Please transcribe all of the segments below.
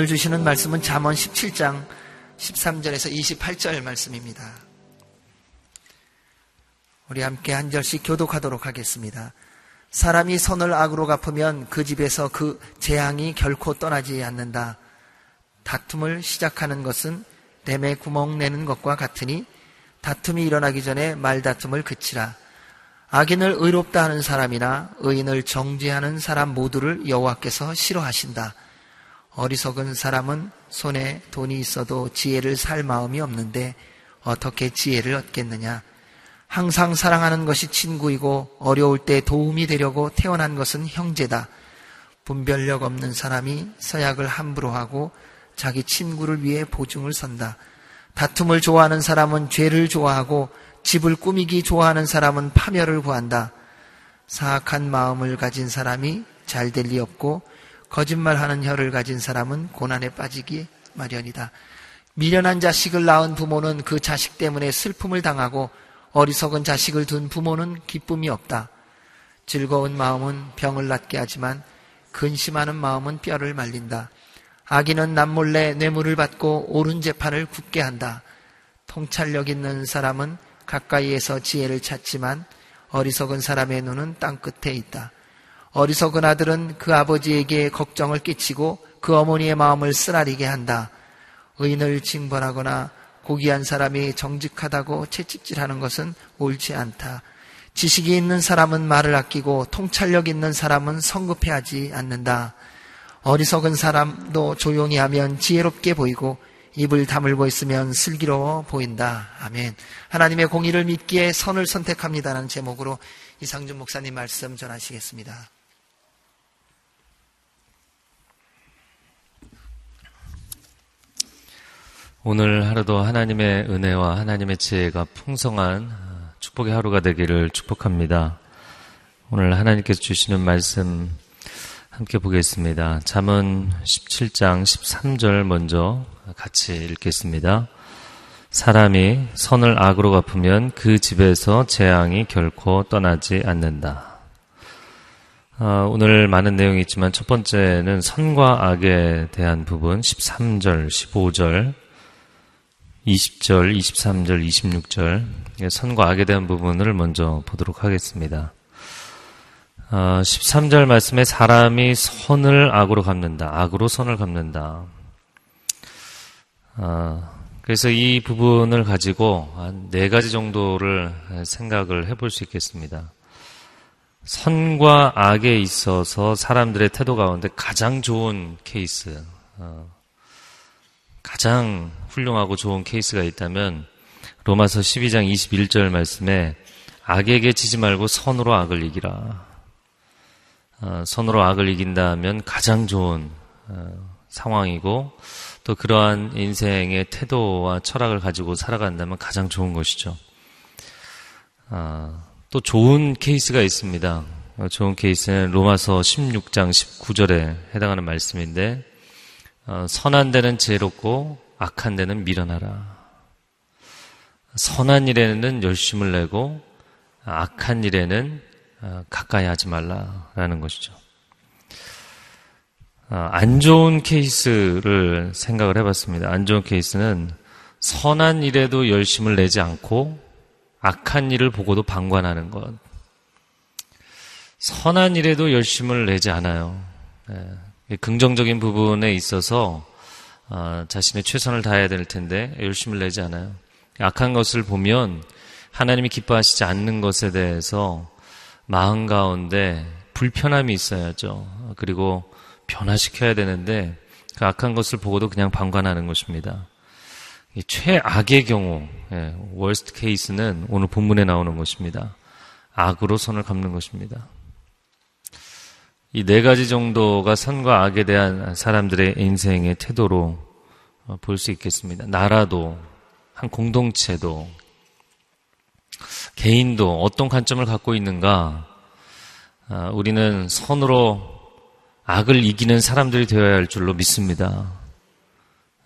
오늘 주시는 말씀은 잠언 17장 13절에서 28절 말씀입니다. 우리 함께 한 절씩 교독하도록 하겠습니다. 사람이 선을 악으로 갚으면 그 집에서 그 재앙이 결코 떠나지 않는다. 다툼을 시작하는 것은 댐에 구멍 내는 것과 같으니 다툼이 일어나기 전에 말다툼을 그치라. 악인을 의롭다 하는 사람이나 의인을 정죄하는 사람 모두를 여호와께서 싫어하신다. 어리석은 사람은 손에 돈이 있어도 지혜를 살 마음이 없는데 어떻게 지혜를 얻겠느냐? 항상 사랑하는 것이 친구이고 어려울 때 도움이 되려고 태어난 것은 형제다. 분별력 없는 사람이 서약을 함부로 하고 자기 친구를 위해 보증을 선다. 다툼을 좋아하는 사람은 죄를 좋아하고 집을 꾸미기 좋아하는 사람은 파멸을 구한다. 사악한 마음을 가진 사람이 잘 될 리 없고 거짓말하는 혀를 가진 사람은 고난에 빠지기 마련이다. 미련한 자식을 낳은 부모는 그 자식 때문에 슬픔을 당하고 어리석은 자식을 둔 부모는 기쁨이 없다. 즐거운 마음은 병을 낫게 하지만 근심하는 마음은 뼈를 말린다. 악인은 남몰래 뇌물을 받고 옳은 재판을 굳게 한다. 통찰력 있는 사람은 가까이에서 지혜를 찾지만 어리석은 사람의 눈은 땅 끝에 있다. 어리석은 아들은 그 아버지에게 걱정을 끼치고 그 어머니의 마음을 쓰라리게 한다. 의인을 징벌하거나 고귀한 사람이 정직하다고 채찍질하는 것은 옳지 않다. 지식이 있는 사람은 말을 아끼고 통찰력 있는 사람은 성급해하지 않는다. 어리석은 사람도 조용히 하면 지혜롭게 보이고 입을 다물고 있으면 슬기로워 보인다. 아멘. 하나님의 공의를 믿기에 선을 선택합니다라는 제목으로 이상준 목사님 말씀 전하시겠습니다. 오늘 하루도 하나님의 은혜와 하나님의 지혜가 풍성한 축복의 하루가 되기를 축복합니다. 오늘 하나님께서 주시는 말씀 함께 보겠습니다. 잠언 17장 13절 먼저 같이 읽겠습니다. 사람이 선을 악으로 갚으면 그 집에서 재앙이 결코 떠나지 않는다. 어, 오늘 많은 내용이 있지만 첫 번째는 선과 악에 대한 부분 13절, 15절, 20절, 23절, 26절 선과 악에 대한 부분을 먼저 보도록 하겠습니다. 13절 어, 말씀에 사람이 선을 악으로 갚는다. 악으로 선을 갚는다. 어, 그래서 이 부분을 가지고 한 네 가지 정도를 생각을 해볼 수 있겠습니다. 선과 악에 있어서 사람들의 태도 가운데 가장 좋은 케이스, 어, 가장 훌륭하고 좋은 케이스가 있다면 로마서 12장 21절 말씀에 악에게 지지 말고 선으로 악을 이기라. 어, 선으로 악을 이긴다면 가장 좋은 어, 상황이고 또 그러한 인생의 태도와 철학을 가지고 살아간다면 가장 좋은 것이죠. 어, 또 좋은 케이스가 있습니다. 좋은 케이스는 로마서 16장 19절에 해당하는 말씀인데 선한 데는 지혜롭고 악한 데는 밀어나라. 선한 일에는 열심을 내고 악한 일에는 어, 가까이 하지 말라라는 것이죠. 어, 안 좋은 케이스를 생각을 해봤습니다. 안 좋은 케이스는 선한 일에도 열심을 내지 않고 악한 일을 보고도 방관하는 것. 선한 일에도 열심을 내지 않아요. 네. 긍정적인 부분에 있어서 어, 자신의 최선을 다해야 될 텐데 열심을 내지 않아요. 악한 것을 보면 하나님이 기뻐하시지 않는 것에 대해서 마음 가운데 불편함이 있어야죠. 그리고 변화시켜야 되는데 그 악한 것을 보고도 그냥 방관하는 것입니다. 최악의 경우, 예, 월스트 케이스는 오늘 본문에 나오는 것입니다. 악으로 손을 갚는 것입니다. 이 네 가지 정도가 선과 악에 대한 사람들의 인생의 태도로 어, 볼수 있겠습니다. 나라도, 한 공동체도, 개인도 어떤 관점을 갖고 있는가? 아, 우리는 선으로 악을 이기는 사람들이 되어야 할 줄로 믿습니다.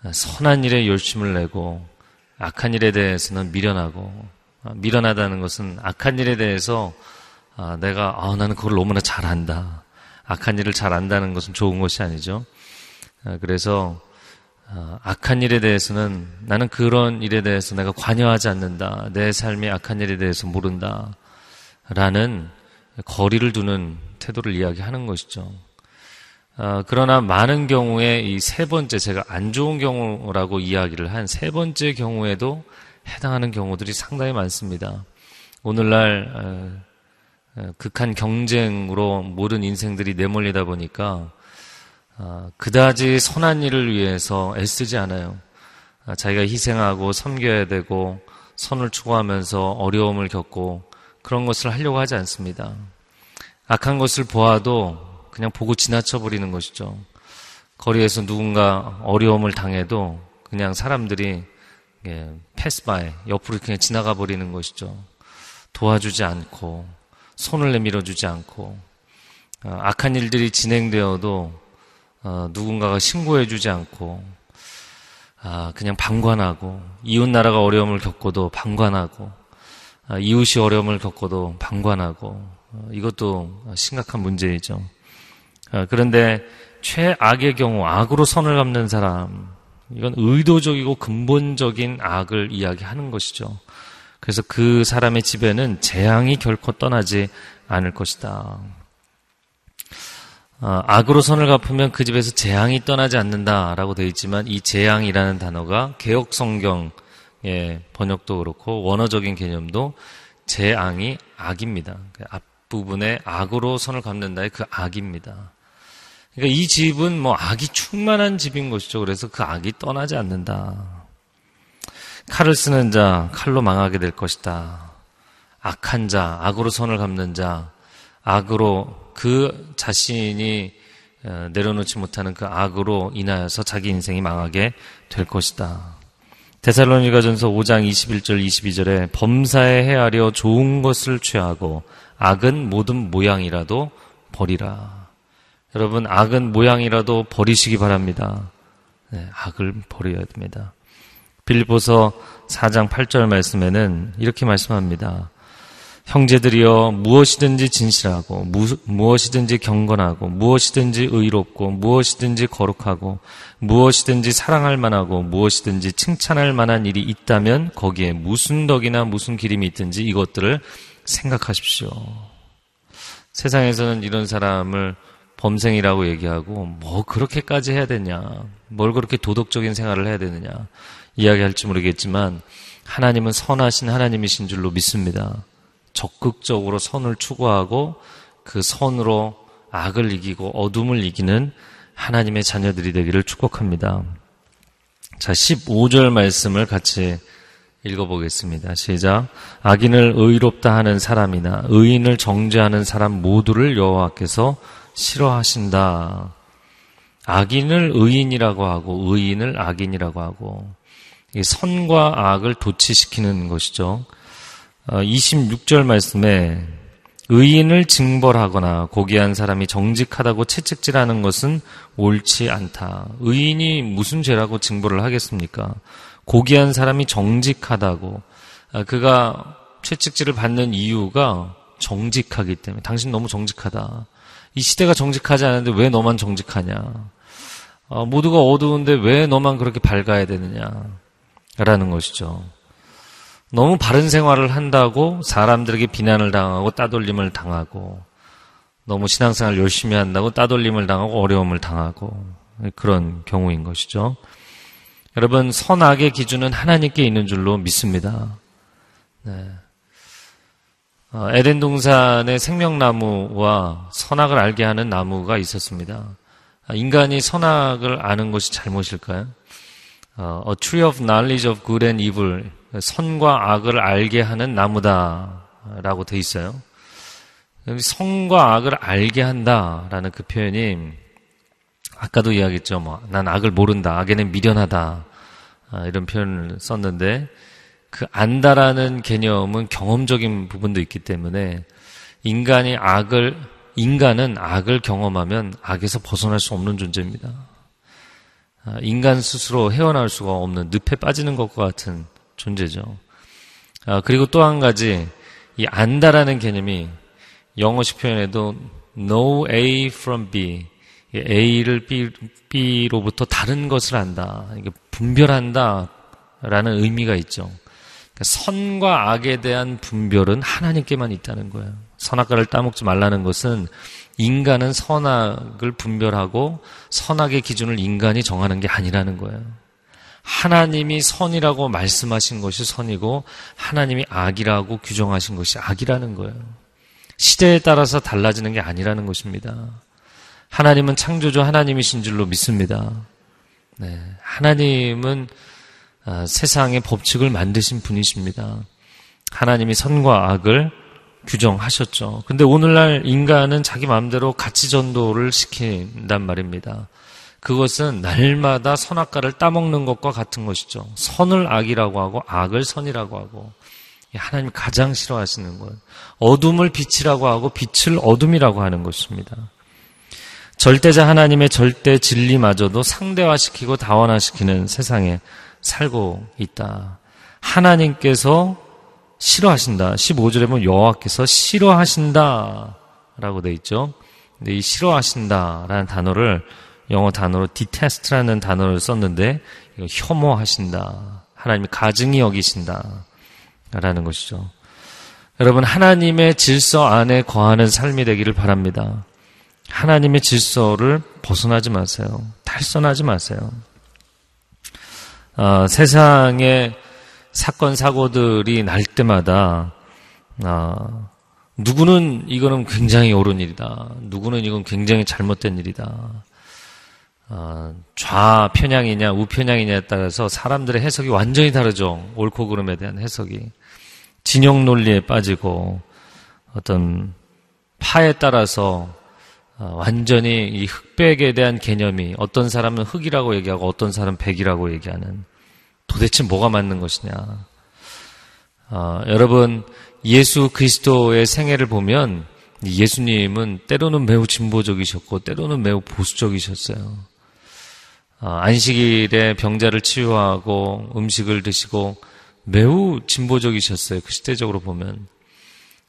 아, 선한 일에 열심을 내고 악한 일에 대해서는 미련하고 아, 미련하다는 것은 악한 일에 대해서 내가 아, 나는 그걸 너무나 잘한다. 악한 일을 잘 안다는 것은 좋은 것이 아니죠. 아, 그래서 아, 악한 일에 대해서는 나는 그런 일에 대해서 내가 관여하지 않는다. 내 삶의 악한 일에 대해서 모른다. 라는 거리를 두는 태도를 이야기하는 것이죠. 아, 그러나 많은 경우에 이 세 번째 제가 안 좋은 경우라고 이야기를 한 세 번째 경우에도 해당하는 경우들이 상당히 많습니다. 오늘날 극한 경쟁으로 모든 인생들이 내몰리다 보니까 어, 그다지 선한 일을 위해서 애쓰지 않아요. 자기가 희생하고 섬겨야 되고 선을 추구하면서 어려움을 겪고 그런 것을 하려고 하지 않습니다. 악한 것을 보아도 그냥 보고 지나쳐 버리는 것이죠. 거리에서 누군가 어려움을 당해도 그냥 사람들이 패스바이 옆으로 그냥 지나가 버리는 것이죠. 도와주지 않고 손을 내밀어 주지 않고 어, 악한 일들이 진행되어도 어, 누군가가 신고해 주지 않고 아, 그냥 방관하고 이웃 나라가 어려움을 겪고도 방관하고 아, 이웃이 어려움을 겪고도 방관하고 어, 이것도 심각한 문제이죠. 아, 그런데 최악의 경우 악으로 선을 갚는 사람 이건 의도적이고 근본적인 악을 이야기하는 것이죠. 그래서 그 사람의 집에는 재앙이 결코 떠나지 않을 것이다. 어, 악으로 손을 갚으면 그 집에서 재앙이 떠나지 않는다라고 되어 있지만 이 재앙이라는 단어가 개혁 성경의 번역도 그렇고 원어적인 개념도 재앙이 악입니다. 그 앞부분에 악으로 손을 갚는다의 그 악입니다. 그러니까 이 집은 뭐 악이 충만한 집인 것이죠. 그래서 그 악이 떠나지 않는다. 칼을 쓰는 자 칼로 망하게 될 것이다. 악한 자, 악으로 손을 갚는 자, 악으로 그 자신이 어, 내려놓지 못하는 그 악으로 인하여서 자기 인생이 망하게 될 것이다. 데살로니가 전서 5장 21절 22절에 범사에 헤아려 좋은 것을 취하고 악은 모든 모양이라도 버리라. 여러분 악은 모양이라도 버리시기 바랍니다. 네, 악을 버려야 됩니다. 빌보서 4장 8절 말씀에는 이렇게 말씀합니다. 형제들이여 무엇이든지 진실하고 무, 엇이든지 경건하고 무엇이든지 의롭고 무엇이든지 거룩하고 무엇이든지 사랑할 만하고 무엇이든지 칭찬할 만한 일이 있다면 거기에 무슨 덕이나 무슨 기림이 있든지 이것들을 생각하십시오. 세상에서는 이런 사람을 범생이라고 얘기하고 뭐 그렇게까지 해야 되냐? 뭘 그렇게 도덕적인 생활을 해야 되느냐? 이야기할지 모르겠지만 하나님은 선하신 하나님이신 줄로 믿습니다. 적극적으로 선을 추구하고 그 선으로 악을 이기고 어둠을 이기는 하나님의 자녀들이 되기를 축복합니다. 자, 15절 말씀을 같이 읽어보겠습니다. 시작. 악인을 의롭다 하는 사람이나 의인을 정죄하는 사람 모두를 여호와께서 싫어하신다. 악인을 의인이라고 하고 의인을 악인이라고 하고 선과 악을 도치시키는 것이죠. 26절 어, 말씀에 의인을 징벌하거나 고귀한 사람이 정직하다고 채찍질하는 것은 옳지 않다. 의인이 무슨 죄라고 징벌을 하겠습니까? 고귀한 사람이 정직하다고 아, 그가 채찍질을 받는 이유가 정직하기 때문에 당신 너무 정직하다. 이 시대가 정직하지 않은데 왜 너만 정직하냐? 어, 모두가 어두운데 왜 너만 그렇게 밝아야 되느냐? 라는 것이죠. 너무 바른 생활을 한다고 사람들에게 비난을 당하고 따돌림을 당하고 너무 신앙생활 열심히 한다고 따돌림을 당하고 어려움을 당하고 그런 경우인 것이죠. 여러분 선악의 기준은 하나님께 있는 줄로 믿습니다. 네. 어, 에덴 동산의 생명나무와 선악을 알게 하는 나무가 있었습니다. 아, 인간이 선악을 아는 것이 잘못일까요? 어, A tree of knowledge of good and evil 선과 악을 알게 하는 나무다 라고 돼 있어요. 선과 악을 알게 한다라는 그 표현이 아까도 이야기했죠. 뭐, 난 악을 모른다. 악에는 미련하다. 아, 이런 표현을 썼는데 그 안다라는 개념은 경험적인 부분도 있기 때문에 인간이 악을 인간은 악을 경험하면 악에서 벗어날 수 없는 존재입니다. 아, 인간 스스로 헤어나올 수가 없는 늪에 빠지는 것과 같은 존재죠. 아, 그리고 또 한 가지 이 안다라는 개념이 영어식 표현에도 know A from B A를 B, B로부터 다른 것을 안다. 이게 분별한다. 라는 의미가 있죠. 그러니까 선과 악에 대한 분별은 하나님께만 있다는 거예요. 선악과를 따먹지 말라는 것은 인간은 선악을 분별하고 선악의 기준을 인간이 정하는 게 아니라는 거예요. 하나님이 선이라고 말씀하신 것이 선이고 하나님이 악이라고 규정하신 것이 악이라는 거예요. 시대에 따라서 달라지는 게 아니라는 것입니다. 하나님은 창조주 하나님이신 줄로 믿습니다. 네, 하나님은 아, 세상의 법칙을 만드신 분이십니다. 하나님이 선과 악을 규정하셨죠. 근데 오늘날 인간은 자기 마음대로 가치 전도를 시킨단 말입니다. 그것은 날마다 선악과를 따먹는 것과 같은 것이죠. 선을 악이라고 하고 악을 선이라고 하고 하나님 가장 싫어하시는 것. 어둠을 빛이라고 하고 빛을 어둠이라고 하는 것입니다. 절대자 하나님의 절대 진리마저도 상대화시키고 다원화시키는 세상에 살고 있다. 하나님께서 싫어하신다. 15절에 보면 여호와께서 싫어하신다. 라고 돼 있죠. 근데 이 싫어하신다 라는 단어를 영어 단어로 detest라는 단어를 썼는데 이거 혐오하신다. 하나님이 가증히 여기신다. 라는 것이죠. 여러분 하나님의 질서 안에 거하는 삶이 되기를 바랍니다. 하나님의 질서를 벗어나지 마세요. 탈선하지 마세요. 어, 세상에 사건 사고들이 날 때마다 어, 누구는 이거는 굉장히 옳은 일이다. 누구는 이건 굉장히 잘못된 일이다. 어, 좌편향이냐 우편향이냐에 따라서 사람들의 해석이 완전히 다르죠. 옳고 그름에 대한 해석이 진영 논리에 빠지고 어떤 파에 따라서 어, 완전히 이 흑백에 대한 개념이 어떤 사람은 흑이라고 얘기하고 어떤 사람은 백이라고 얘기하는 도대체 뭐가 맞는 것이냐. 어, 여러분 예수 그리스도의 생애를 보면 예수님은 때로는 매우 진보적이셨고 때로는 매우 보수적이셨어요. 어, 안식일에 병자를 치유하고 음식을 드시고 매우 진보적이셨어요. 그 시대적으로 보면.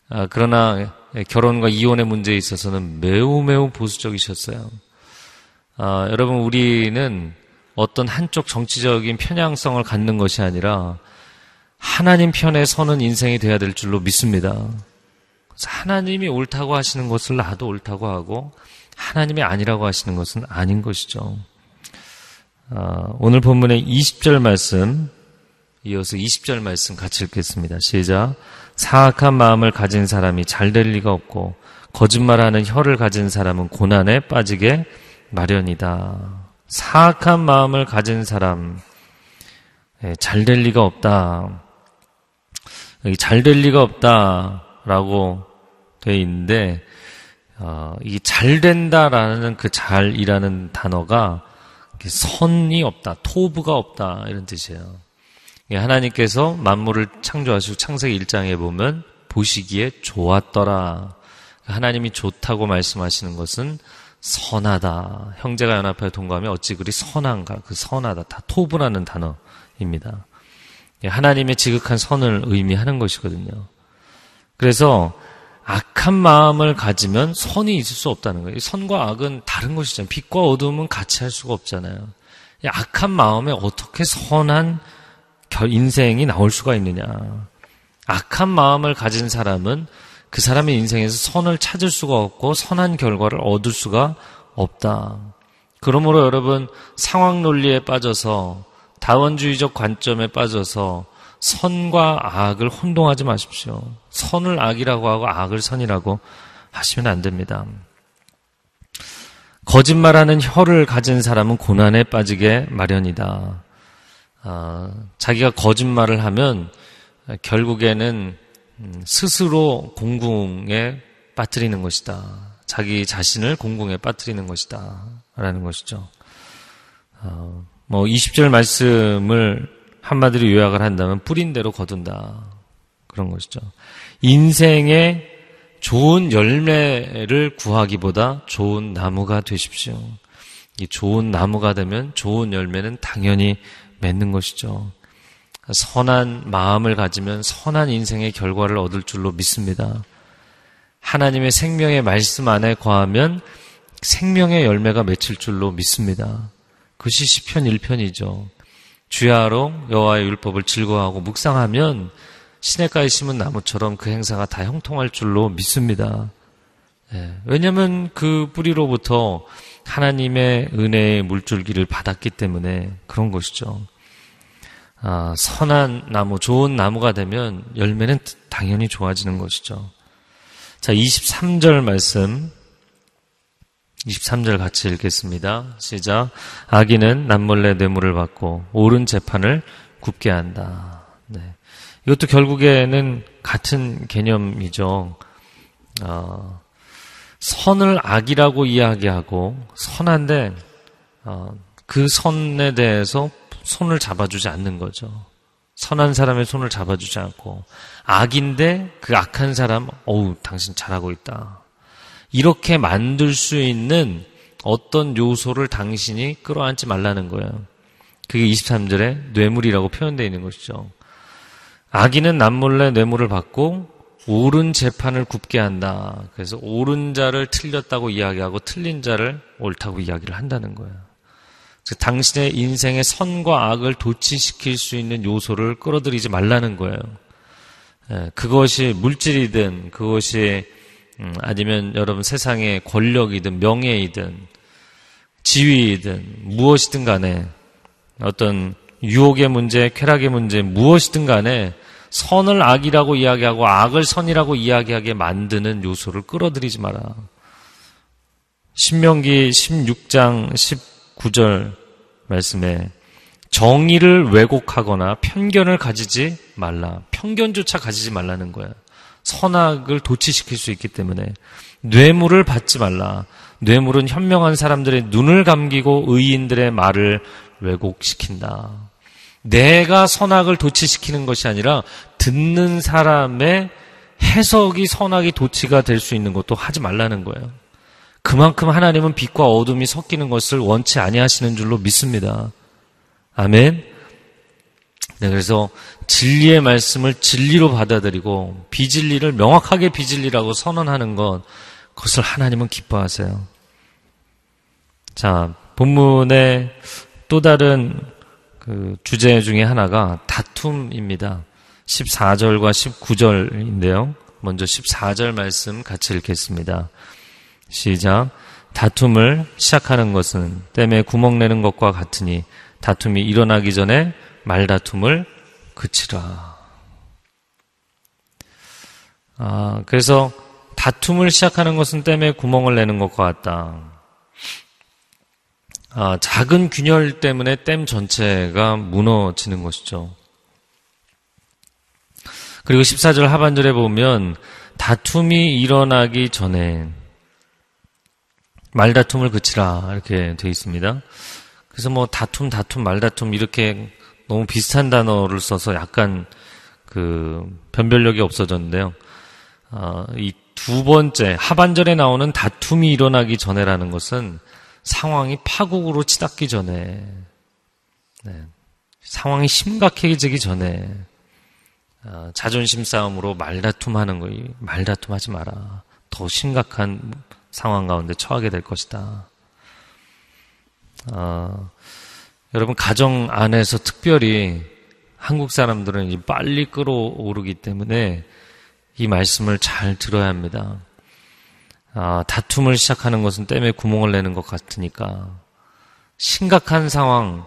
아, 그러나 결혼과 이혼의 문제에 있어서는 매우 매우 보수적이셨어요. 아, 여러분 우리는 어떤 한쪽 정치적인 편향성을 갖는 것이 아니라 하나님 편에 서는 인생이 되어야 될 줄로 믿습니다. 하나님이 옳다고 하시는 것을 나도 옳다고 하고 하나님이 아니라고 하시는 것은 아닌 것이죠. 아, 오늘 본문의 20절 말씀 이어서 20절 말씀 같이 읽겠습니다. 시작. 사악한 마음을 가진 사람이 잘 될 리가 없고 거짓말하는 혀를 가진 사람은 고난에 빠지게 마련이다. 사악한 마음을 가진 사람 예, 잘될 리가 없다. 잘 될 리가 없다라고 돼 있는데 어, 이 잘 된다라는 그 잘이라는 단어가 선이 없다, 토부가 없다 이런 뜻이에요. 예, 하나님께서 만물을 창조하시고 창세기 1장에 보면 보시기에 좋았더라. 하나님이 좋다고 말씀하시는 것은 선하다. 형제가 연합하여 동거하면 어찌 그리 선한가? 그 선하다. 다 토부라는 단어입니다. 예, 하나님의 지극한 선을 의미하는 것이거든요. 그래서 악한 마음을 가지면 선이 있을 수 없다는 거예요. 선과 악은 다른 것이잖아요. 빛과 어둠은 같이 할 수가 없잖아요. 악한 마음에 어떻게 선한 인생이 나올 수가 있느냐. 악한 마음을 가진 사람은 그 사람의 인생에서 선을 찾을 수가 없고 선한 결과를 얻을 수가 없다. 그러므로 여러분 상황 논리에 빠져서 다원주의적 관점에 빠져서 선과 악을 혼동하지 마십시오. 선을 악이라고 하고 악을 선이라고 하시면 안 됩니다. 거짓말하는 혀를 가진 사람은 고난에 빠지게 마련이다. 어, 자기가 거짓말을 하면 결국에는 음, 스스로 공궁에 빠뜨리는 것이다. 자기 자신을 공궁에 빠뜨리는 것이다. 라는 것이죠. 어, 뭐 20절 말씀을 한마디로 요약을 한다면 뿌린 대로 거둔다. 그런 것이죠. 인생의 좋은 열매를 구하기보다 좋은 나무가 되십시오. 이 좋은 나무가 되면 좋은 열매는 당연히 맺는 것이죠. 선한 마음을 가지면 선한 인생의 결과를 얻을 줄로 믿습니다. 하나님의 생명의 말씀 안에 거하면 생명의 열매가 맺힐 줄로 믿습니다. 그것이 시편 1편이죠. 주야로 여호와의 율법을 즐거워하고 묵상하면 시냇가에 심은 나무처럼 그 행사가 다 형통할 줄로 믿습니다. 예, 왜냐하면 그 뿌리로부터 하나님의 은혜의 물줄기를 받았기 때문에 그런 것이죠. 아, 선한 나무, 좋은 나무가 되면 열매는 당연히 좋아지는 것이죠. 자, 23절 말씀 23절 같이 읽겠습니다. 시작. 아기는 남몰래 뇌물을 받고 옳은 재판을 굽게 한다. 네. 이것도 결국에는 같은 개념이죠. 어, 선을 악이라고 이야기하고 선한데 어, 그 선에 대해서 손을 잡아주지 않는 거죠. 선한 사람의 손을 잡아주지 않고 악인데 그 악한 사람 어우 당신 잘하고 있다. 이렇게 만들 수 있는 어떤 요소를 당신이 끌어안지 말라는 거예요. 그게 23절에 뇌물이라고 표현되어 있는 것이죠. 악인은 남몰래 뇌물을 받고 옳은 재판을 굽게 한다. 그래서 옳은 자를 틀렸다고 이야기하고 틀린 자를 옳다고 이야기를 한다는 거예요. 당신의 인생의 선과 악을 도치시킬 수 있는 요소를 끌어들이지 말라는 거예요. 예, 그것이 물질이든 그것이 음, 아니면 여러분 세상의 권력이든 명예이든 지위이든 무엇이든 간에 어떤 유혹의 문제, 쾌락의 문제 무엇이든 간에 선을 악이라고 이야기하고 악을 선이라고 이야기하게 만드는 요소를 끌어들이지 마라. 신명기 16장 19절 말씀에 정의를 왜곡하거나 편견을 가지지 말라. 편견조차 가지지 말라는 거야. 선악을 도치시킬 수 있기 때문에 뇌물을 받지 말라. 뇌물은 현명한 사람들의 눈을 감기고 의인들의 말을 왜곡시킨다. 내가 선악을 도치시키는 것이 아니라 듣는 사람의 해석이 선악이 도치가 될 수 있는 것도 하지 말라는 거예요. 그만큼 하나님은 빛과 어둠이 섞이는 것을 원치 아니하시는 줄로 믿습니다. 아멘. 네, 그래서 진리의 말씀을 진리로 받아들이고 비진리를 명확하게 비진리라고 선언하는 것, 그것을 하나님은 기뻐하세요. 자, 본문의 또 다른 그 주제 중에 하나가 다툼입니다. 14절과 19절인데요. 먼저 14절 말씀 같이 읽겠습니다. 시작. 다툼을 시작하는 것은 땜에 구멍 내는 것과 같으니 다툼이 일어나기 전에 말다툼을 그치라. 아, 그래서 다툼을 시작하는 것은 땜에 구멍을 내는 것과 같다. 아, 작은 균열 때문에 댐 전체가 무너지는 것이죠. 그리고 14절 하반절에 보면 다툼이 일어나기 전에 말다툼을 그치라 이렇게 되어 있습니다. 그래서 뭐 다툼, 다툼, 말다툼 이렇게 너무 비슷한 단어를 써서 약간 그 변별력이 없어졌는데요. 어, 이두 번째 하반절에 나오는 다툼이 일어나기 전에라는 것은 상황이 파국으로 치닫기 전에 네, 상황이 심각해지기 전에 어, 자존심 싸움으로 말다툼하는 거, 말다툼하지 마라. 더 심각한 상황 가운데 처하게 될 것이다. 어, 여러분 가정 안에서 특별히 한국 사람들은 빨리 끌어오르기 때문에 이 말씀을 잘 들어야 합니다. 아, 다툼을 시작하는 것은 땜에 구멍을 내는 것 같으니까 심각한 상황,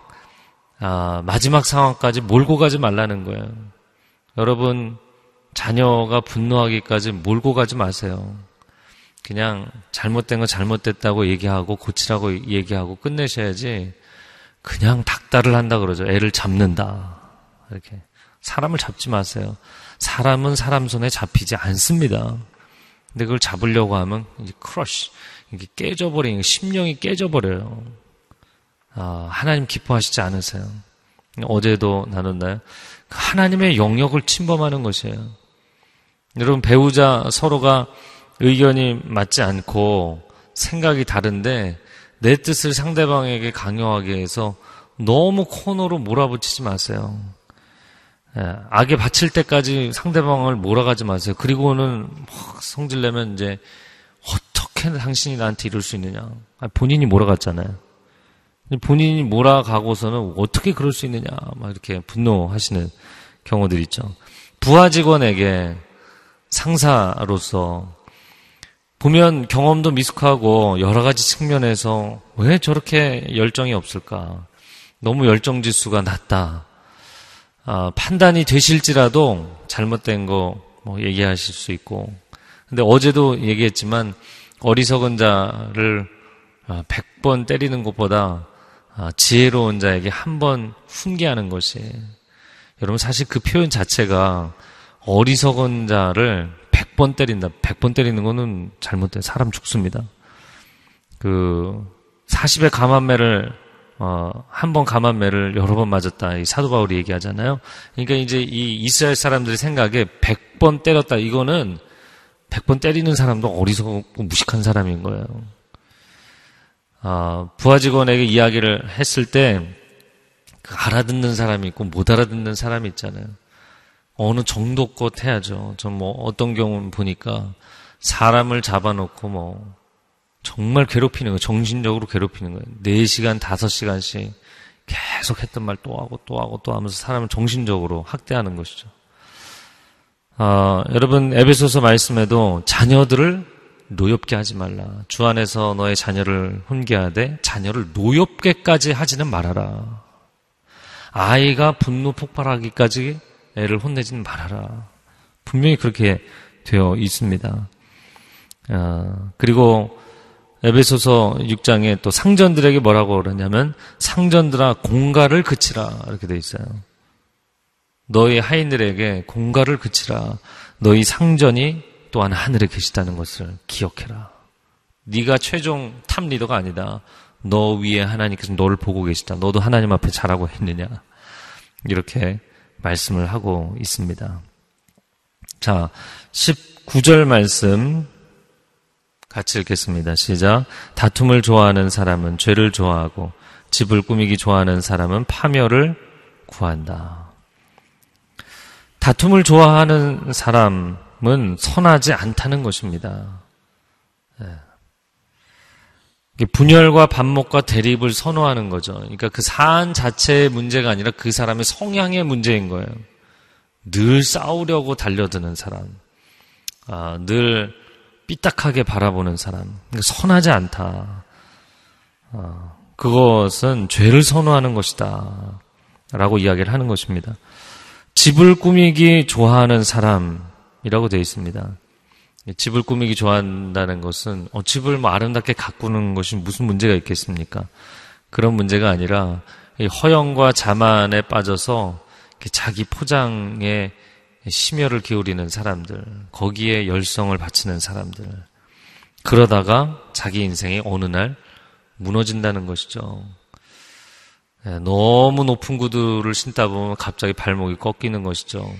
아, 마지막 상황까지 몰고 가지 말라는 거예요. 여러분 자녀가 분노하기까지 몰고 가지 마세요. 그냥 잘못된 거 잘못됐다고 얘기하고 고치라고 얘기하고 끝내셔야지 그냥 닥달을 한다 그러죠. 애를 잡는다. 이렇게. 사람을 잡지 마세요. 사람은 사람 손에 잡히지 않습니다. 근데 그걸 잡으려고 하면 이제 crush, 이게 깨져버리는, 심령이 깨져버려요. 아, 하나님 기뻐하시지 않으세요. 어제도 나눴나요? 하나님의 영역을 침범하는 것이에요. 여러분, 배우자 서로가 의견이 맞지 않고 생각이 다른데 내 뜻을 상대방에게 강요하게 해서 너무 코너로 몰아붙이지 마세요. 예, 악에 바칠 때까지 상대방을 몰아가지 마세요. 그리고는 막 성질내면 이제 어떻게 당신이 나한테 이럴 수 있느냐. 본인이 몰아갔잖아요. 본인이 몰아가고서는 어떻게 그럴 수 있느냐. 막 이렇게 분노하시는 경우들 있죠. 부하 직원에게 상사로서 보면 경험도 미숙하고 여러 가지 측면에서 왜 저렇게 열정이 없을까? 너무 열정 지수가 낮다. 아, 판단이 되실지라도 잘못된 거 뭐 얘기하실 수 있고. 근데 어제도 얘기했지만 어리석은 자를 100번 아, 때리는 것보다 아, 지혜로운 자에게 한 번 훈계하는 것이 여러분 사실 그 표현 자체가 어리석은 자를 100번 때린다. 100번 때리는 거는 잘못된 사람 죽습니다. 그 40의 감한매를 어, 한 번 감한매를 여러 번 맞았다. 이 사도 바울이 얘기하잖아요. 그러니까 이제 이 이스라엘 사람들의 생각에 100번 때렸다. 이거는 100번 때리는 사람도 어리석고 무식한 사람인 거예요. 어, 부하 직원에게 이야기를 했을 때그 알아듣는 사람이 있고 못 알아듣는 사람이 있잖아요. 어느 정도껏 해야죠. 좀뭐 어떤 경우 보니까 사람을 잡아놓고 뭐 정말 괴롭히는 거예요. 정신적으로 괴롭히는 거예요. 4시간, 5시간씩 계속 했던 말 또 하고 또 하고 또 하면서 사람을 정신적으로 학대하는 것이죠. 어, 여러분 에베소서 말씀에도 자녀들을 노엽게 하지 말라. 주 안에서 너의 자녀를 훈계하되 자녀를 노엽게까지 하지는 말아라. 아이가 분노 폭발하기까지 애를 혼내지는 말아라. 분명히 그렇게 되어 있습니다. 어, 그리고 에베소서 6장에 또 상전들에게 뭐라고 그러냐면 상전들아 공갈을 그치라 이렇게 되어 있어요. 너희 하인들에게 공갈을 그치라. 너희 상전이 또한 하늘에 계시다는 것을 기억해라. 네가 최종 top 리더가 아니다. 너 위에 하나님께서 너를 보고 계시다. 너도 하나님 앞에 잘하고 있느냐. 이렇게 말씀을 하고 있습니다. 자, 19절 말씀 같이 읽겠습니다. 시작. 다툼을 좋아하는 사람은 죄를 좋아하고 집을 꾸미기 좋아하는 사람은 파멸을 구한다. 다툼을 좋아하는 사람은 선하지 않다는 것입니다. 예. 분열과 반목과 대립을 선호하는 거죠. 그러니까 그 사안 자체의 문제가 아니라 그 사람의 성향의 문제인 거예요. 늘 싸우려고 달려드는 사람, 아, 늘 삐딱하게 바라보는 사람, 그러니까 선하지 않다. 아, 그것은 죄를 선호하는 것이다. 라고 이야기를 하는 것입니다. 집을 꾸미기 좋아하는 사람이라고 되어 있습니다. 집을 꾸미기 좋아한다는 것은 어, 집을 뭐 아름답게 가꾸는 것이 무슨 문제가 있겠습니까? 그런 문제가 아니라 허영과 자만에 빠져서 자기 포장에 심혈을 기울이는 사람들, 거기에 열성을 바치는 사람들. 그러다가 자기 인생이 어느 날 무너진다는 것이죠. 예, 너무 높은 구두를 신다 보면 갑자기 발목이 꺾이는 것이죠.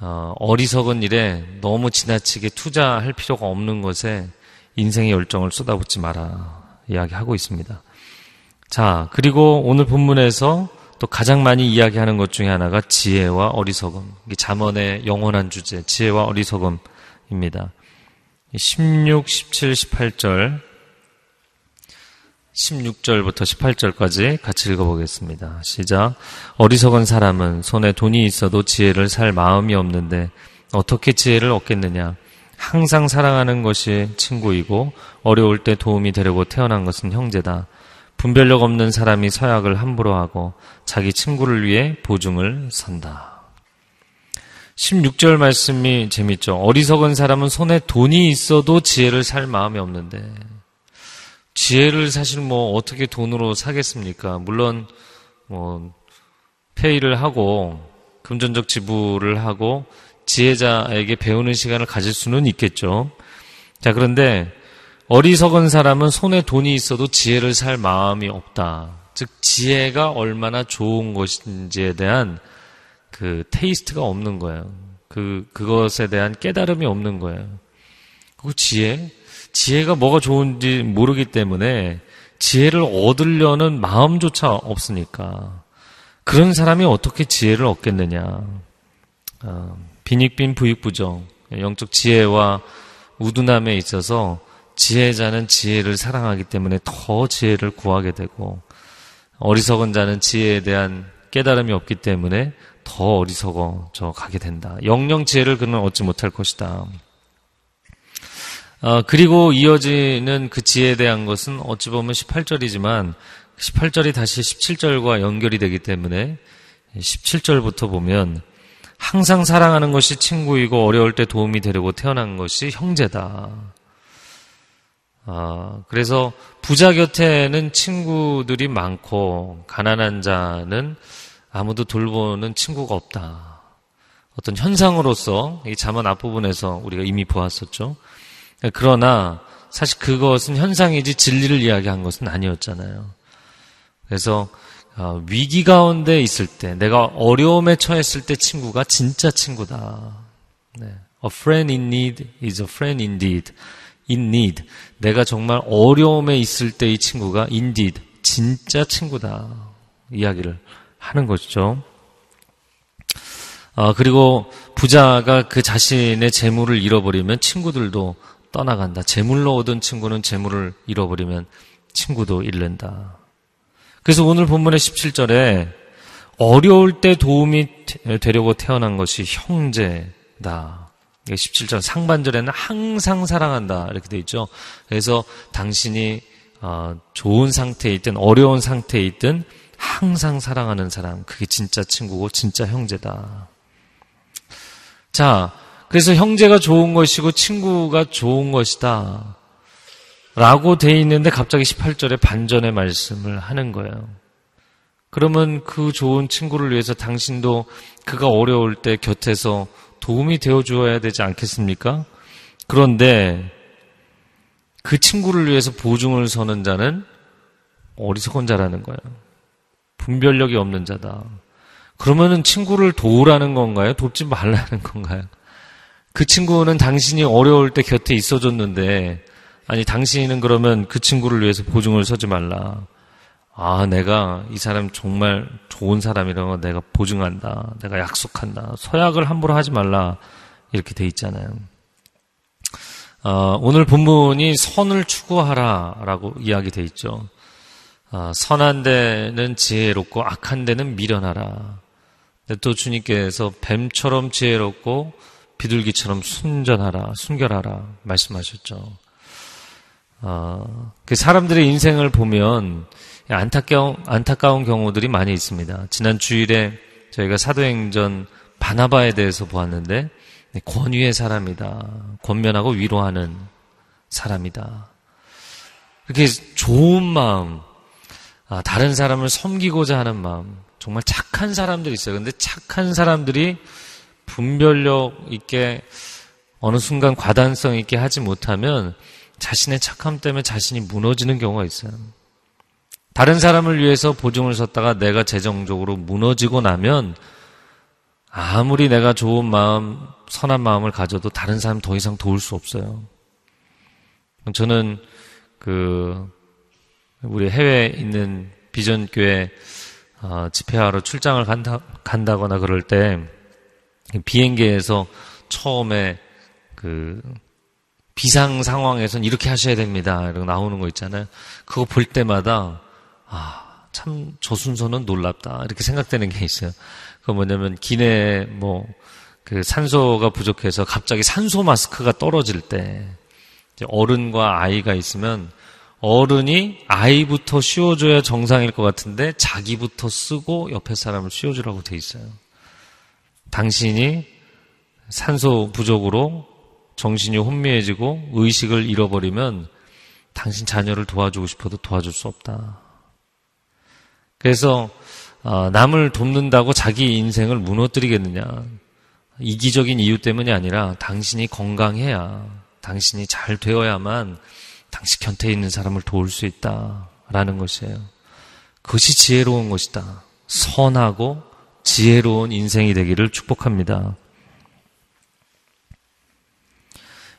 어, 어리석은 일에 너무 지나치게 투자할 필요가 없는 것에 인생의 열정을 쏟아붓지 마라 이야기하고 있습니다. 자, 그리고 오늘 본문에서 또 가장 많이 이야기하는 것 중에 하나가 지혜와 어리석음. 이게 잠언의 영원한 주제, 지혜와 어리석음입니다. 16, 17, 18절 16절부터 18절까지 같이 읽어보겠습니다. 시작. 어리석은 사람은 손에 돈이 있어도 지혜를 살 마음이 없는데 어떻게 지혜를 얻겠느냐? 항상 사랑하는 것이 친구이고 어려울 때 도움이 되려고 태어난 것은 형제다. 분별력 없는 사람이 서약을 함부로 하고 자기 친구를 위해 보증을 선다. 16절 말씀이 재밌죠. 어리석은 사람은 손에 돈이 있어도 지혜를 살 마음이 없는데 지혜를 사실 뭐 어떻게 돈으로 사겠습니까? 물론 뭐 페이를 하고 금전적 지불을 하고 지혜자에게 배우는 시간을 가질 수는 있겠죠. 자, 그런데 어리석은 사람은 손에 돈이 있어도 지혜를 살 마음이 없다. 즉, 지혜가 얼마나 좋은 것인지에 대한 그 테이스트가 없는 거예요. 그, 그것에 대한 깨달음이 없는 거예요. 그 지혜? 지혜가 뭐가 좋은지 모르기 때문에 지혜를 얻으려는 마음조차 없으니까 그런 사람이 어떻게 지혜를 얻겠느냐? 어, 빈익빈 부익부정 영적 지혜와 우둔함에 있어서 지혜자는 지혜를 사랑하기 때문에 더 지혜를 구하게 되고 어리석은 자는 지혜에 대한 깨달음이 없기 때문에 더 어리석어져 가게 된다. 영영 지혜를 그는 얻지 못할 것이다. 어, 그리고 이어지는 그 지혜에 대한 것은 어찌 보면 18절이지만 18절이 다시 17절과 연결이 되기 때문에 17절부터 보면 항상 사랑하는 것이 친구이고 어려울 때 도움이 되려고 태어난 것이 형제다. 아, 그래서 부자 곁에는 친구들이 많고 가난한 자는 아무도 돌보는 친구가 없다. 어떤 현상으로서 이 자만 앞부분에서 우리가 이미 보았었죠. 그러나 사실 그것은 현상이지 진리를 이야기한 것은 아니었잖아요. 그래서 어, 위기 가운데 있을 때, 내가 어려움에 처했을 때 친구가 진짜 친구다. 네. A friend in need is a friend indeed. In need. 내가 정말 어려움에 있을 때 이 친구가 indeed. 진짜 친구다. 이야기를 하는 것이죠. 아, 그리고 부자가 그 자신의 재물을 잃어버리면 친구들도 떠나간다. 재물로 얻은 친구는 재물을 잃어버리면 친구도 잃는다. 그래서 오늘 본문의 17절에 어려울 때 도움이 되려고 태어난 것이 형제다. 17절 상반절에는 항상 사랑한다. 이렇게 돼 있죠. 그래서 당신이 어, 좋은 상태에 있든 어려운 상태에 있든 항상 사랑하는 사람. 그게 진짜 친구고 진짜 형제다. 자, 그래서 형제가 좋은 것이고 친구가 좋은 것이다. 라고 돼 있는데 갑자기 18절에 반전의 말씀을 하는 거예요. 그러면 그 좋은 친구를 위해서 당신도 그가 어려울 때 곁에서 도움이 되어 주어야 되지 않겠습니까? 그런데 그 친구를 위해서 보증을 서는 자는 어리석은 자라는 거예요. 분별력이 없는 자다. 그러면은 친구를 도우라는 건가요? 돕지 말라는 건가요? 그 친구는 당신이 어려울 때 곁에 있어줬는데 아니, 당신은 그러면 그 친구를 위해서 보증을 서지 말라. 아, 내가 이 사람 정말 좋은 사람이라는 거 내가 보증한다. 내가 약속한다. 서약을 함부로 하지 말라. 이렇게 돼 있잖아요. 어, 오늘 본문이 선을 추구하라 라고 이야기 돼 있죠. 어, 선한 데는 지혜롭고 악한 데는 미련하라. 또 주님께서 뱀처럼 지혜롭고 비둘기처럼 순전하라, 순결하라 말씀하셨죠. 어, 그 사람들의 인생을 보면 안타까운, 안타까운 경우들이 많이 있습니다. 지난 주일에 저희가 사도행전 바나바에 대해서 보았는데 네, 권위의 사람이다. 권면하고 위로하는 사람이다. 이렇게 좋은 마음, 아, 다른 사람을 섬기고자 하는 마음, 정말 착한 사람들이 있어요. 근데 착한 사람들이 분별력 있게 어느 순간 과단성 있게 하지 못하면 자신의 착함 때문에 자신이 무너지는 경우가 있어요. 다른 사람을 위해서 보증을 섰다가 내가 재정적으로 무너지고 나면 아무리 내가 좋은 마음, 선한 마음을 가져도 다른 사람 더 이상 도울 수 없어요. 저는 그 우리 해외에 있는 비전교회 어, 집회하러 출장을 간다, 간다거나 그럴 때 비행기에서 처음에 그 비상 상황에선 이렇게 하셔야 됩니다. 이렇게 나오는 거 있잖아요. 그거 볼 때마다 아, 참 저 순서는 놀랍다. 이렇게 생각되는 게 있어요. 그 뭐냐면 기내 뭐 그 산소가 부족해서 갑자기 산소 마스크가 떨어질 때 어른과 아이가 있으면 어른이 아이부터 씌워줘야 정상일 것 같은데 자기부터 쓰고 옆에 사람을 씌워주라고 돼 있어요. 당신이 산소 부족으로 정신이 혼미해지고 의식을 잃어버리면 당신 자녀를 도와주고 싶어도 도와줄 수 없다. 그래서 어, 남을 돕는다고 자기 인생을 무너뜨리겠느냐. 이기적인 이유 때문이 아니라 당신이 건강해야 당신이 잘 되어야만 당신 곁에 있는 사람을 도울 수 있다라는 것이에요. 그것이 지혜로운 것이다. 선하고 지혜로운 인생이 되기를 축복합니다.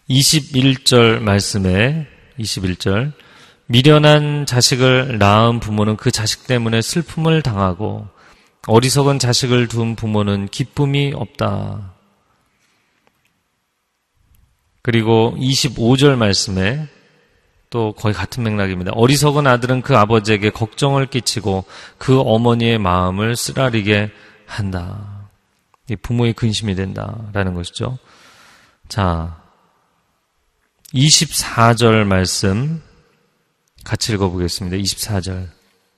21절 말씀에 21절 미련한 자식을 낳은 부모는 그 자식 때문에 슬픔을 당하고 어리석은 자식을 둔 부모는 기쁨이 없다. 그리고 25절 말씀에 또 거의 같은 맥락입니다. 어리석은 아들은 그 아버지에게 걱정을 끼치고 그 어머니의 마음을 쓰라리게 한다. 부모의 근심이 된다라는 것이죠. 자, 24절 말씀 같이 읽어보겠습니다. 24절.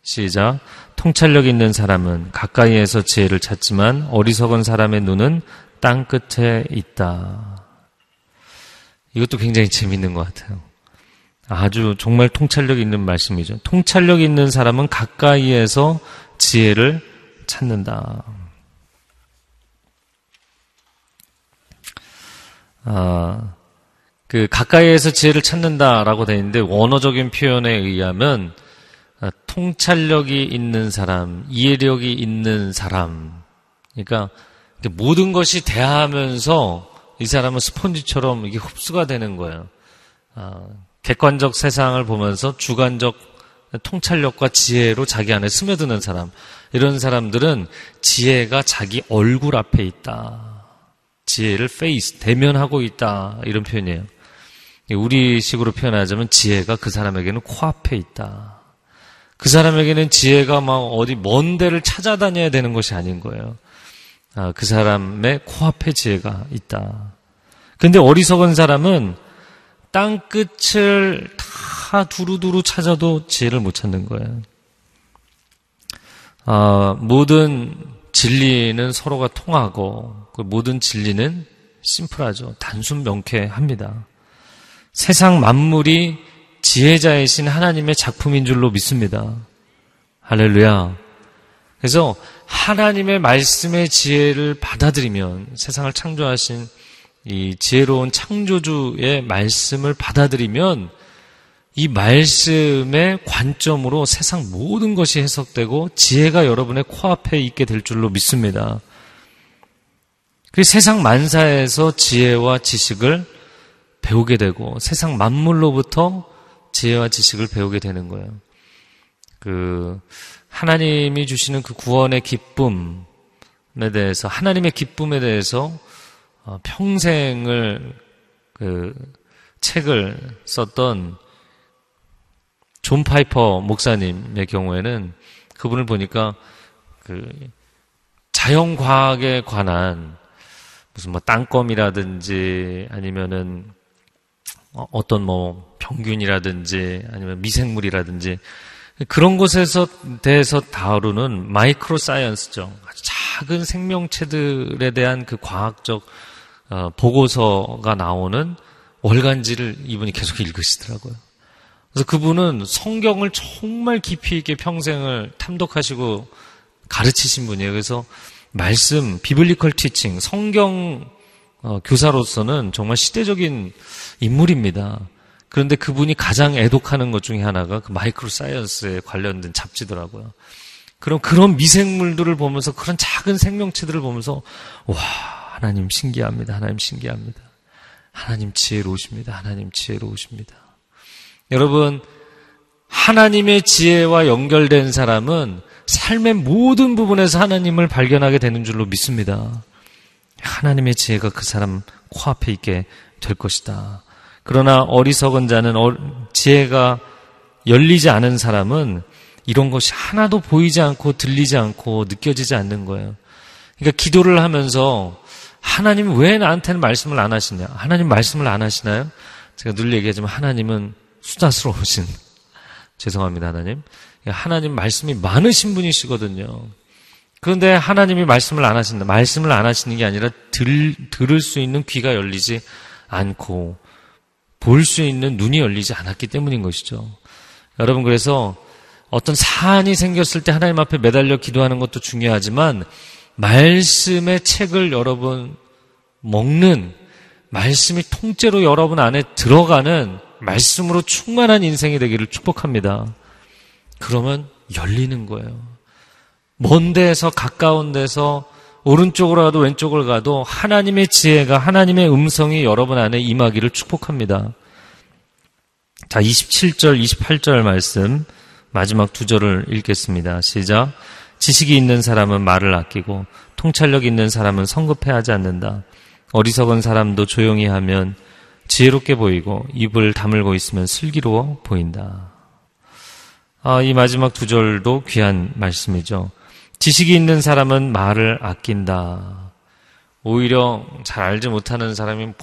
시작. 통찰력 있는 사람은 가까이에서 지혜를 찾지만 어리석은 사람의 눈은 땅 끝에 있다. 이것도 굉장히 재밌는 것 같아요. 아주 정말 통찰력 있는 말씀이죠. 통찰력 있는 사람은 가까이에서 지혜를 찾는다. 아, 그 가까이에서 지혜를 찾는다라고 되어 있는데 원어적인 표현에 의하면 아, 통찰력이 있는 사람, 이해력이 있는 사람. 그러니까 모든 것이 대하면서 이 사람은 스폰지처럼 이게 흡수가 되는 거예요. 아, 객관적 세상을 보면서 주관적 통찰력과 지혜로 자기 안에 스며드는 사람. 이런 사람들은 지혜가 자기 얼굴 앞에 있다. 지혜를 face, 대면하고 있다. 이런 표현이에요. 우리 식으로 표현하자면 지혜가 그 사람에게는 코앞에 있다. 그 사람에게는 지혜가 막 어디 먼 데를 찾아다녀야 되는 것이 아닌 거예요. 아, 그 사람의 코앞에 지혜가 있다. 근데 어리석은 사람은 땅 끝을 다 두루두루 찾아도 지혜를 못 찾는 거예요. 아, 모든 진리는 서로가 통하고 그 모든 진리는 심플하죠. 단순 명쾌합니다. 세상 만물이 지혜자이신 하나님의 작품인 줄로 믿습니다. 할렐루야. 그래서 하나님의 말씀의 지혜를 받아들이면 세상을 창조하신 이 지혜로운 창조주의 말씀을 받아들이면 이 말씀의 관점으로 세상 모든 것이 해석되고 지혜가 여러분의 코앞에 있게 될 줄로 믿습니다. 그 세상 만사에서 지혜와 지식을 배우게 되고 세상 만물로부터 지혜와 지식을 배우게 되는 거예요. 그 하나님이 주시는 그 구원의 기쁨에 대해서 하나님의 기쁨에 대해서 어, 평생을 그 책을 썼던 존 파이퍼 목사님의 경우에는 그분을 보니까 그 자연과학에 관한 무슨 뭐 땅거미라든지 아니면은 어, 어떤 뭐 병균이라든지 아니면 미생물이라든지 그런 것에서 대해서 다루는 마이크로 사이언스죠. 아주 작은 생명체들에 대한 그 과학적 어, 보고서가 나오는 월간지를 이분이 계속 읽으시더라고요. 그래서 그분은 성경을 정말 깊이 있게 평생을 탐독하시고 가르치신 분이에요. 그래서 말씀, 비블리컬 티칭, 성경 어, 교사로서는 정말 시대적인 인물입니다. 그런데 그분이 가장 애독하는 것 중에 하나가 그 마이크로 사이언스에 관련된 잡지더라고요. 그럼 그런 미생물들을 보면서 그런 작은 생명체들을 보면서 와 하나님 신기합니다. 하나님 신기합니다. 하나님 지혜로우십니다. 하나님 지혜로우십니다. 여러분, 하나님의 지혜와 연결된 사람은 삶의 모든 부분에서 하나님을 발견하게 되는 줄로 믿습니다. 하나님의 지혜가 그 사람 코앞에 있게 될 것이다. 그러나 어리석은 자는 지혜가 열리지 않은 사람은 이런 것이 하나도 보이지 않고 들리지 않고 느껴지지 않는 거예요. 그러니까 기도를 하면서 하나님 왜 나한테는 말씀을 안 하시냐? 하나님 말씀을 안 하시나요? 제가 늘 얘기하지만 하나님은 수다스러우신 죄송합니다 하나님. 하나님 말씀이 많으신 분이시거든요. 그런데 하나님이 말씀을 안 하신다. 말씀을 안 하시는 게 아니라 들, 들을 수 있는 귀가 열리지 않고 볼 수 있는 눈이 열리지 않았기 때문인 것이죠. 여러분 그래서 어떤 사안이 생겼을 때 하나님 앞에 매달려 기도하는 것도 중요하지만 말씀의 책을 여러분 먹는 말씀이 통째로 여러분 안에 들어가는 말씀으로 충만한 인생이 되기를 축복합니다. 그러면 열리는 거예요. 먼 데에서 가까운 데서 오른쪽으로 가도 왼쪽을 가도 하나님의 지혜가 하나님의 음성이 여러분 안에 임하기를 축복합니다. 자, 27절, 28절 말씀 마지막 두 절을 읽겠습니다. 시작. 지식이 있는 사람은 말을 아끼고 통찰력 있는 사람은 성급해 하지 않는다. 어리석은 사람도 조용히 하면 지혜롭게 보이고 입을 다물고 있으면 슬기로워 보인다. 아, 이 마지막 두 절도 귀한 말씀이죠. 지식이 있는 사람은 말을 아낀다. 오히려 잘 알지 못하는 사람이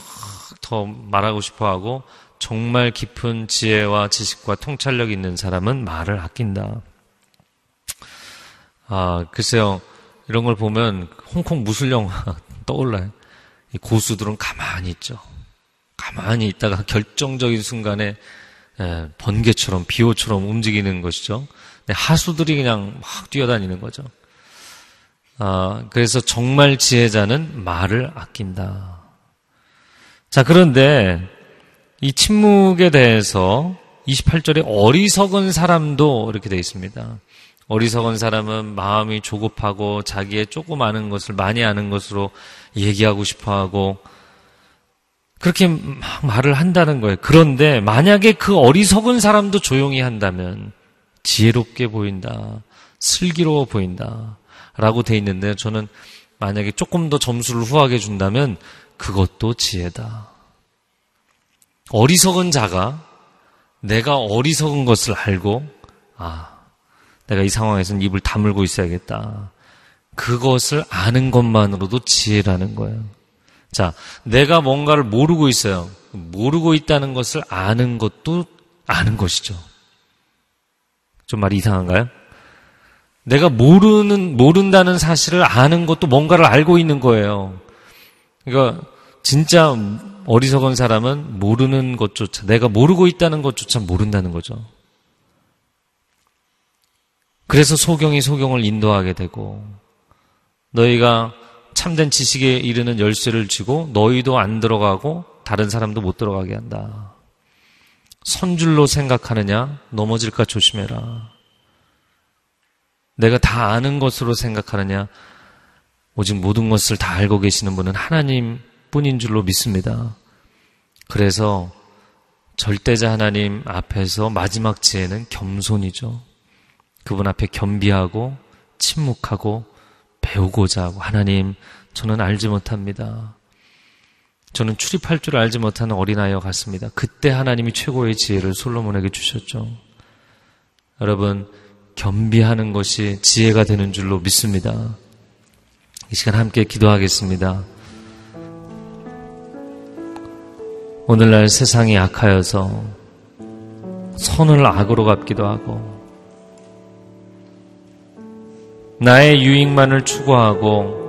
더 말하고 싶어 하고 정말 깊은 지혜와 지식과 통찰력 있는 사람은 말을 아낀다. 아, 글쎄요. 이런 걸 보면 홍콩 무술 영화 떠올라요. 이 고수들은 가만히 있죠. 가만히 있다가 결정적인 순간에 예, 번개처럼 비호처럼 움직이는 것이죠. 하수들이 그냥 막 뛰어다니는 거죠. 아, 그래서 정말 지혜자는 말을 아낀다. 자, 그런데 이 침묵에 대해서 28절에 어리석은 사람도 이렇게 되어 있습니다. 어리석은 사람은 마음이 조급하고 자기의 아는 것을 많이 아는 것으로 얘기하고 싶어 하고 그렇게 막 말을 한다는 거예요. 그런데 만약에 그 어리석은 사람도 조용히 한다면 지혜롭게 보인다. 슬기로워 보인다. 라고 돼 있는데 저는 만약에 조금 더 점수를 후하게 준다면 그것도 지혜다. 어리석은 자가 내가 어리석은 것을 알고 아 내가 이 상황에서는 입을 다물고 있어야겠다. 그것을 아는 것만으로도 지혜라는 거예요. 자, 내가 뭔가를 모르고 있어요. 모르고 있다는 것을 아는 것도 아는 것이죠. 좀 말이 이상한가요? 내가 모르는, 모른다는 사실을 아는 것도 뭔가를 알고 있는 거예요. 그러니까, 진짜 어리석은 사람은 모르는 것조차, 내가 모르고 있다는 것조차 모른다는 거죠. 그래서 소경이 소경을 인도하게 되고 너희가 참된 지식에 이르는 열쇠를 쥐고 너희도 안 들어가고 다른 사람도 못 들어가게 한다. 선줄로 생각하느냐? 넘어질까 조심해라. 내가 다 아는 것으로 생각하느냐? 오직 모든 것을 다 알고 계시는 분은 하나님 뿐인 줄로 믿습니다. 그래서 절대자 하나님 앞에서 마지막 지혜는 겸손이죠. 그분 앞에 겸비하고 침묵하고 배우고자 하고 하나님 저는 알지 못합니다. 저는 출입할 줄 알지 못하는 어린아이와 같습니다. 그때 하나님이 최고의 지혜를 솔로몬에게 주셨죠. 여러분 겸비하는 것이 지혜가 되는 줄로 믿습니다. 이 시간 함께 기도하겠습니다. 오늘날 세상이 악하여서 선을 악으로 갚기도 하고 나의 유익만을 추구하고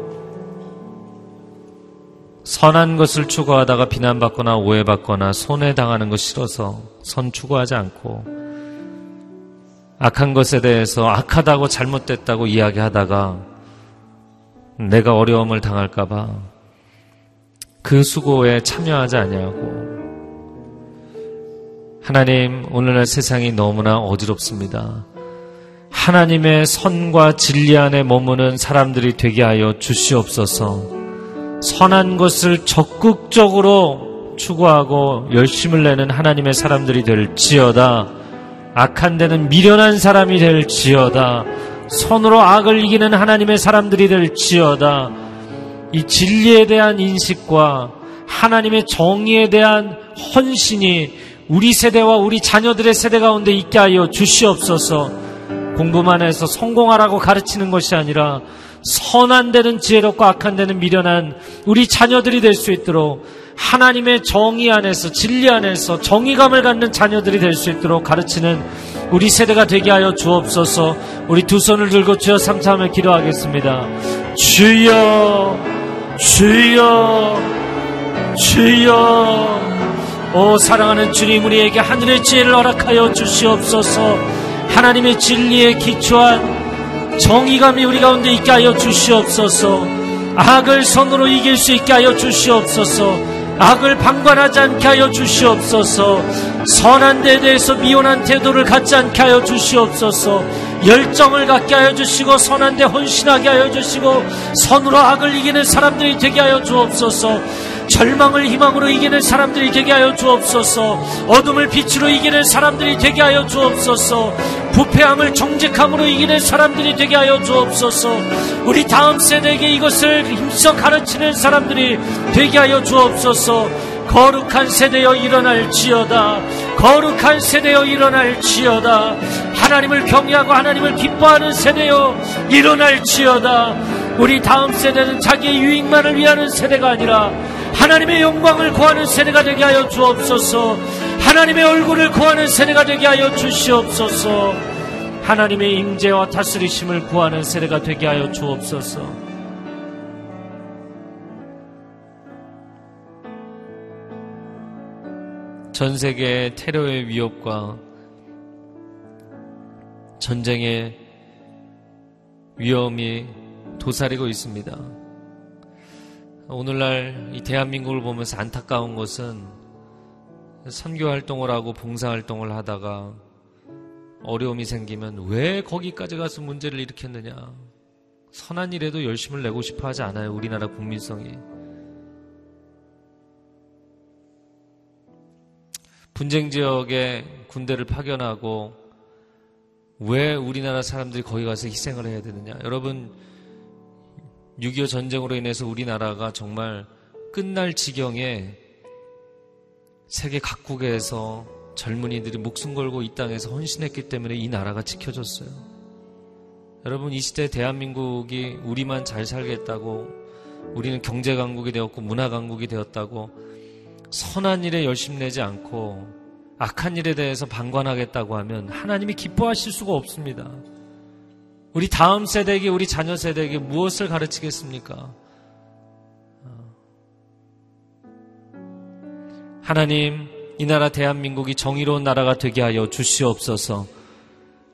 선한 것을 추구하다가 비난받거나 오해받거나 손해당하는 것 싫어서 선 추구하지 않고 악한 것에 대해서 악하다고 잘못됐다고 이야기하다가 내가 어려움을 당할까봐 그 수고에 참여하지 아니하고 하나님 오늘날 세상이 너무나 어지럽습니다. 하나님의 선과 진리 안에 머무는 사람들이 되게 하여 주시옵소서. 선한 것을 적극적으로 추구하고 열심을 내는 하나님의 사람들이 될 지어다. 악한 데는 미련한 사람이 될 지어다. 선으로 악을 이기는 하나님의 사람들이 될 지어다. 이 진리에 대한 인식과 하나님의 정의에 대한 헌신이 우리 세대와 우리 자녀들의 세대 가운데 있게 하여 주시옵소서. 공부만 해서 성공하라고 가르치는 것이 아니라 선한 데는 지혜롭고 악한 데는 미련한 우리 자녀들이 될 수 있도록 하나님의 정의 안에서 진리 안에서 정의감을 갖는 자녀들이 될 수 있도록 가르치는 우리 세대가 되게 하여 주옵소서. 우리 두 손을 들고 주여 삼참을 기도하겠습니다. 주여, 주여, 주여. 오 사랑하는 주님 우리에게 하늘의 지혜를 허락하여 주시옵소서. 하나님의 진리에 기초한 정의감이 우리 가운데 있게 하여 주시옵소서. 악을 선으로 이길 수 있게 하여 주시옵소서. 악을 방관하지 않게 하여 주시옵소서. 선한 데에 대해서 미온한 태도를 갖지 않게 하여 주시옵소서. 열정을 갖게 하여 주시고 선한 데 헌신하게 하여 주시고 선으로 악을 이기는 사람들이 되게 하여 주옵소서. 절망을 희망으로 이기는 사람들이 되게 하여 주옵소서. 어둠을 빛으로 이기는 사람들이 되게 하여 주옵소서. 부패함을 정직함으로 이기는 사람들이 되게 하여 주옵소서. 우리 다음 세대에게 이것을 힘써 가르치는 사람들이 되게 하여 주옵소서. 거룩한 세대여 일어날지어다 거룩한 세대여 일어날지어다 하나님을 경외하고 하나님을 기뻐하는 세대여 일어날지어다 우리 다음 세대는 자기의 유익만을 위하는 세대가 아니라 하나님의 영광을 구하는 세대가 되게 하여 주옵소서. 하나님의 얼굴을 구하는 세대가 되게 하여 주시옵소서. 하나님의 임재와 다스리심을 구하는 세대가 되게 하여 주옵소서. 전 세계 테러의 위협과 전쟁의 위험이 도사리고 있습니다. 오늘날 이 대한민국을 보면서 안타까운 것은 선교 활동을 하고 봉사 활동을 하다가 어려움이 생기면 왜 거기까지 가서 문제를 일으켰느냐. 선한 일에도 열심을 내고 싶어 하지 않아요. 우리나라 국민성이. 분쟁 지역에 군대를 파견하고 왜 우리나라 사람들이 거기 가서 희생을 해야 되느냐. 여러분, 6.25 전쟁으로 인해서 우리나라가 정말 끝날 지경에 세계 각국에서 젊은이들이 목숨 걸고 이 땅에서 헌신했기 때문에 이 나라가 지켜졌어요. 여러분, 이 시대 대한민국이 우리만 잘 살겠다고 우리는 경제 강국이 되었고 문화 강국이 되었다고 선한 일에 열심 내지 않고 악한 일에 대해서 방관하겠다고 하면 하나님이 기뻐하실 수가 없습니다. 우리 다음 세대에게, 우리 자녀 세대에게 무엇을 가르치겠습니까? 하나님, 이 나라 대한민국이 정의로운 나라가 되게 하여 주시옵소서.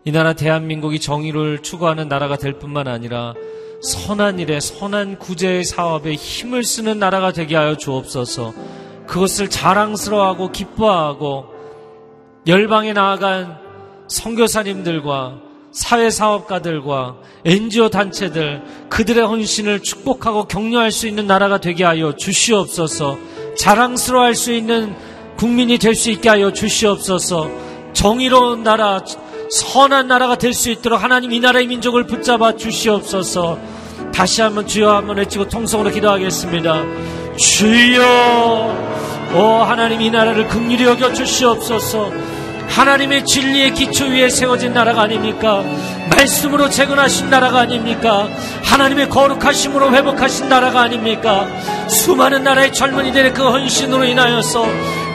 이 나라 대한민국이 정의를 추구하는 나라가 될 뿐만 아니라 선한 일에, 선한 구제의 사업에 힘을 쓰는 나라가 되게 하여 주옵소서. 그것을 자랑스러워하고 기뻐하고 열방에 나아간 선교사님들과 사회사업가들과 NGO 단체들 그들의 헌신을 축복하고 격려할 수 있는 나라가 되게 하여 주시옵소서. 자랑스러워할 수 있는 국민이 될 수 있게 하여 주시옵소서. 정의로운 나라 선한 나라가 될 수 있도록 하나님 이 나라의 민족을 붙잡아 주시옵소서. 다시 한번 주여 한번 외치고 통성으로 기도하겠습니다. 주여 오 하나님 이 나라를 극률히 여겨 주시옵소서 하나님의 진리의 기초 위에 세워진 나라가 아닙니까? 말씀으로 재건하신 나라가 아닙니까? 하나님의 거룩하심으로 회복하신 나라가 아닙니까? 수많은 나라의 젊은이들의 그 헌신으로 인하여서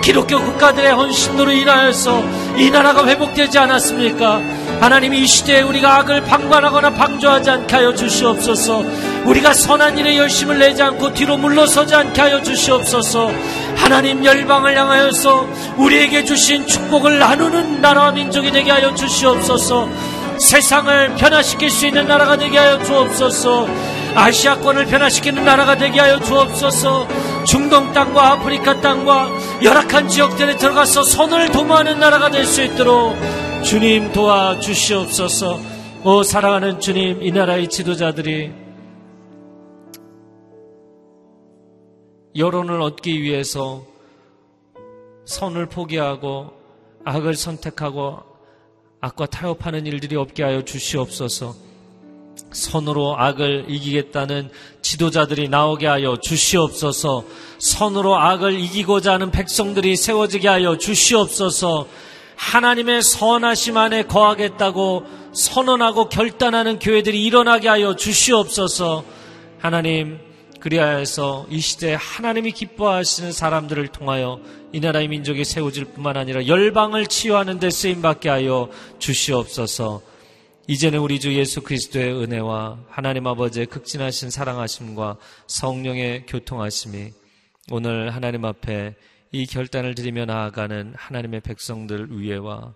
기독교 국가들의 헌신으로 인하여서 이 나라가 회복되지 않았습니까? 하나님 이 시대에 우리가 악을 방관하거나 방조하지 않게 하여 주시옵소서. 우리가 선한 일에 열심을 내지 않고 뒤로 물러서지 않게 하여 주시옵소서. 하나님 열방을 향하여서 우리에게 주신 축복을 나누는 나라와 민족이 되게 하여 주시옵소서. 세상을 변화시킬 수 있는 나라가 되게 하여 주옵소서. 아시아권을 변화시키는 나라가 되게 하여 주옵소서. 중동 땅과 아프리카 땅과 열악한 지역들에 들어가서 선을 도모하는 나라가 될 수 있도록 주님 도와 주시옵소서. 오 사랑하는 주님, 이 나라의 지도자들이 여론을 얻기 위해서 선을 포기하고 악을 선택하고 악과 타협하는 일들이 없게 하여 주시옵소서. 선으로 악을 이기겠다는 지도자들이 나오게 하여 주시옵소서. 선으로 악을 이기고자 하는 백성들이 세워지게 하여 주시옵소서. 하나님의 선하심 안에 거하겠다고 선언하고 결단하는 교회들이 일어나게 하여 주시옵소서. 하나님, 그리하여서 이 시대에 하나님이 기뻐하시는 사람들을 통하여 이 나라의 민족이 세워질 뿐만 아니라 열방을 치유하는 데 쓰임 받게 하여 주시옵소서. 이제는 우리 주 예수 그리스도의 은혜와 하나님 아버지의 극진하신 사랑하심과 성령의 교통하심이 오늘 하나님 앞에 이 결단을 드리며 나아가는 하나님의 백성들 위에와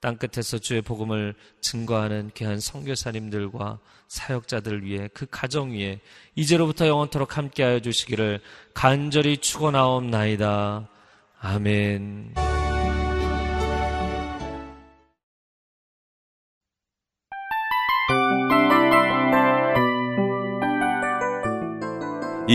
땅끝에서 주의 복음을 증거하는 귀한 성교사님들과 사역자들을 위해 그 가정 위에 이제로부터 영원토록 함께하여 주시기를 간절히 축원하옵나이다. 아멘.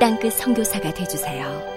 땅끝 성교사가 되주세요